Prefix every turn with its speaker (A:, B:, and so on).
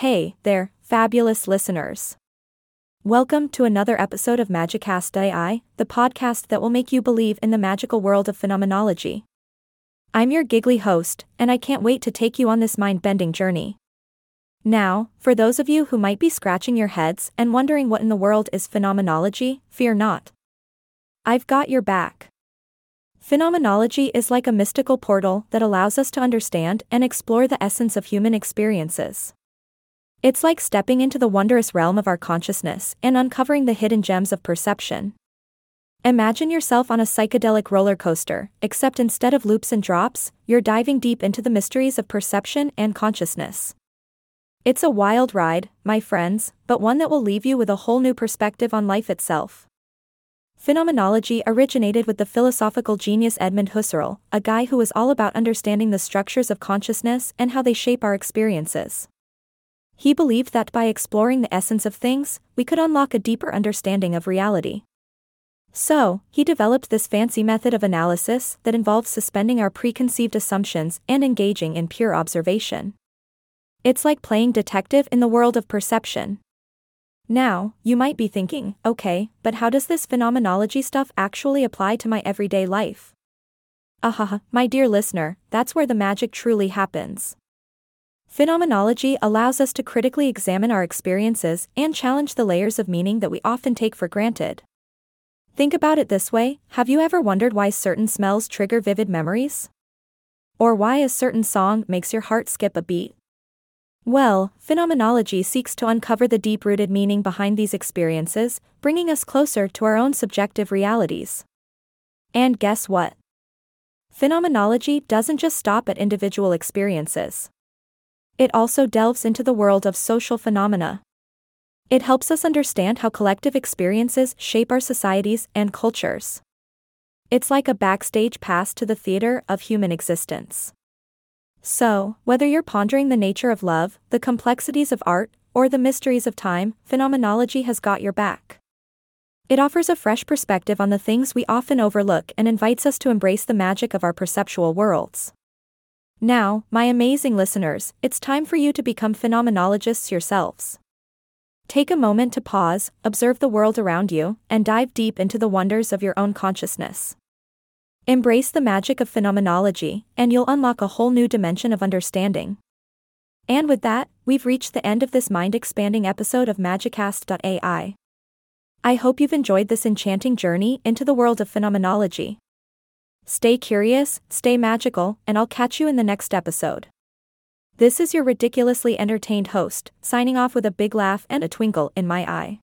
A: Hey there, fabulous listeners. Welcome to another episode of Magicast AI, the podcast that will make you believe in the magical world of phenomenology. I'm your giggly host, and I can't wait to take you on this mind bending journey. Now, for those of you who might be scratching your heads and wondering what in the world is phenomenology, fear not. I've got your back. Phenomenology is like a mystical portal that allows us to understand and explore the essence of human experiences. It's like stepping into the wondrous realm of our consciousness and uncovering the hidden gems of perception. Imagine yourself on a psychedelic roller coaster, except instead of loops and drops, you're diving deep into the mysteries of perception and consciousness. It's a wild ride, my friends, but one that will leave you with a whole new perspective on life itself. Phenomenology originated with the philosophical genius Edmund Husserl, a guy who was all about understanding the structures of consciousness and how they shape our experiences. He believed that by exploring the essence of things, we could unlock a deeper understanding of reality. So, he developed this fancy method of analysis that involves suspending our preconceived assumptions and engaging in pure observation. It's like playing detective in the world of perception. Now, you might be thinking, okay, but how does this phenomenology stuff actually apply to my everyday life? Ahaha, my dear listener, that's where the magic truly happens. Phenomenology allows us to critically examine our experiences and challenge the layers of meaning that we often take for granted. Think about it this way have you ever wondered why certain smells trigger vivid memories? Or why a certain song makes your heart skip a beat? Well, phenomenology seeks to uncover the deep rooted meaning behind these experiences, bringing us closer to our own subjective realities. And guess what? Phenomenology doesn't just stop at individual experiences. It also delves into the world of social phenomena. It helps us understand how collective experiences shape our societies and cultures. It's like a backstage pass to the theater of human existence. So, whether you're pondering the nature of love, the complexities of art, or the mysteries of time, phenomenology has got your back. It offers a fresh perspective on the things we often overlook and invites us to embrace the magic of our perceptual worlds. Now, my amazing listeners, it's time for you to become phenomenologists yourselves. Take a moment to pause, observe the world around you, and dive deep into the wonders of your own consciousness. Embrace the magic of phenomenology, and you'll unlock a whole new dimension of understanding. And with that, we've reached the end of this mind expanding episode of Magicast.ai. I hope you've enjoyed this enchanting journey into the world of phenomenology. Stay curious, stay magical, and I'll catch you in the next episode. This is your ridiculously entertained host, signing off with a big laugh and a twinkle in my eye.